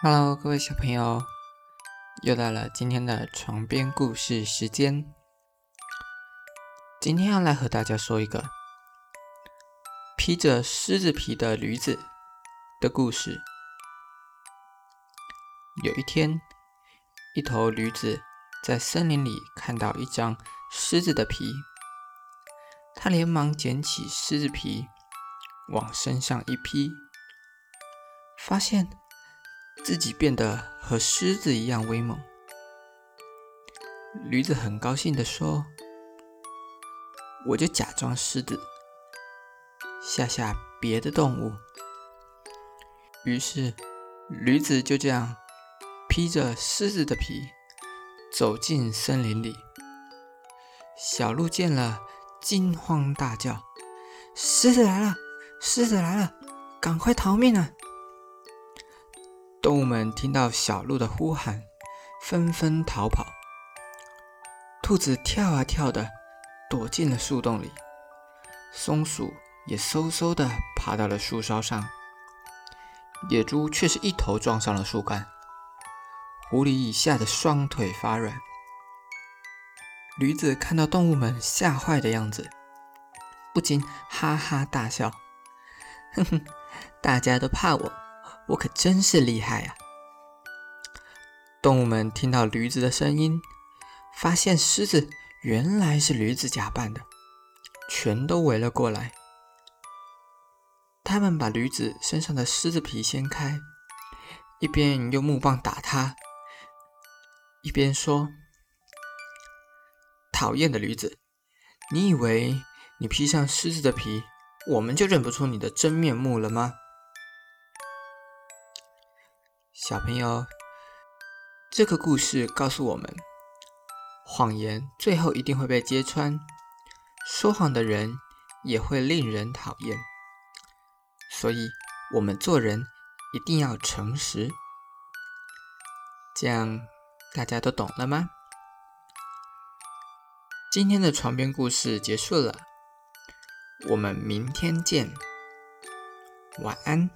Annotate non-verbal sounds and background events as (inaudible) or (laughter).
Hello，各位小朋友，又到了今天的床边故事时间。今天要来和大家说一个披着狮子皮的驴子的故事。有一天，一头驴子在森林里看到一张狮子的皮，他连忙捡起狮子皮往身上一披，发现。自己变得和狮子一样威猛，驴子很高兴地说：“我就假装狮子，吓吓别的动物。”于是，驴子就这样披着狮子的皮走进森林里。小鹿见了，惊慌大叫：“狮子来了！狮子来了！赶快逃命啊！”动物们听到小鹿的呼喊，纷纷逃跑。兔子跳啊跳的，躲进了树洞里。松鼠也嗖嗖的爬到了树梢上。野猪却是一头撞上了树干。狐狸吓得双腿发软。驴子看到动物们吓坏的样子，不禁哈哈大笑：“ (laughs) 哼哼，大家都怕我。”我可真是厉害呀！动物们听到驴子的声音，发现狮子原来是驴子假扮的，全都围了过来。他们把驴子身上的狮子皮掀开，一边用木棒打它，一边说：“讨厌的驴子，你以为你披上狮子的皮，我们就认不出你的真面目了吗？”小朋友，这个故事告诉我们，谎言最后一定会被揭穿，说谎的人也会令人讨厌。所以，我们做人一定要诚实。这样，大家都懂了吗？今天的床边故事结束了，我们明天见，晚安。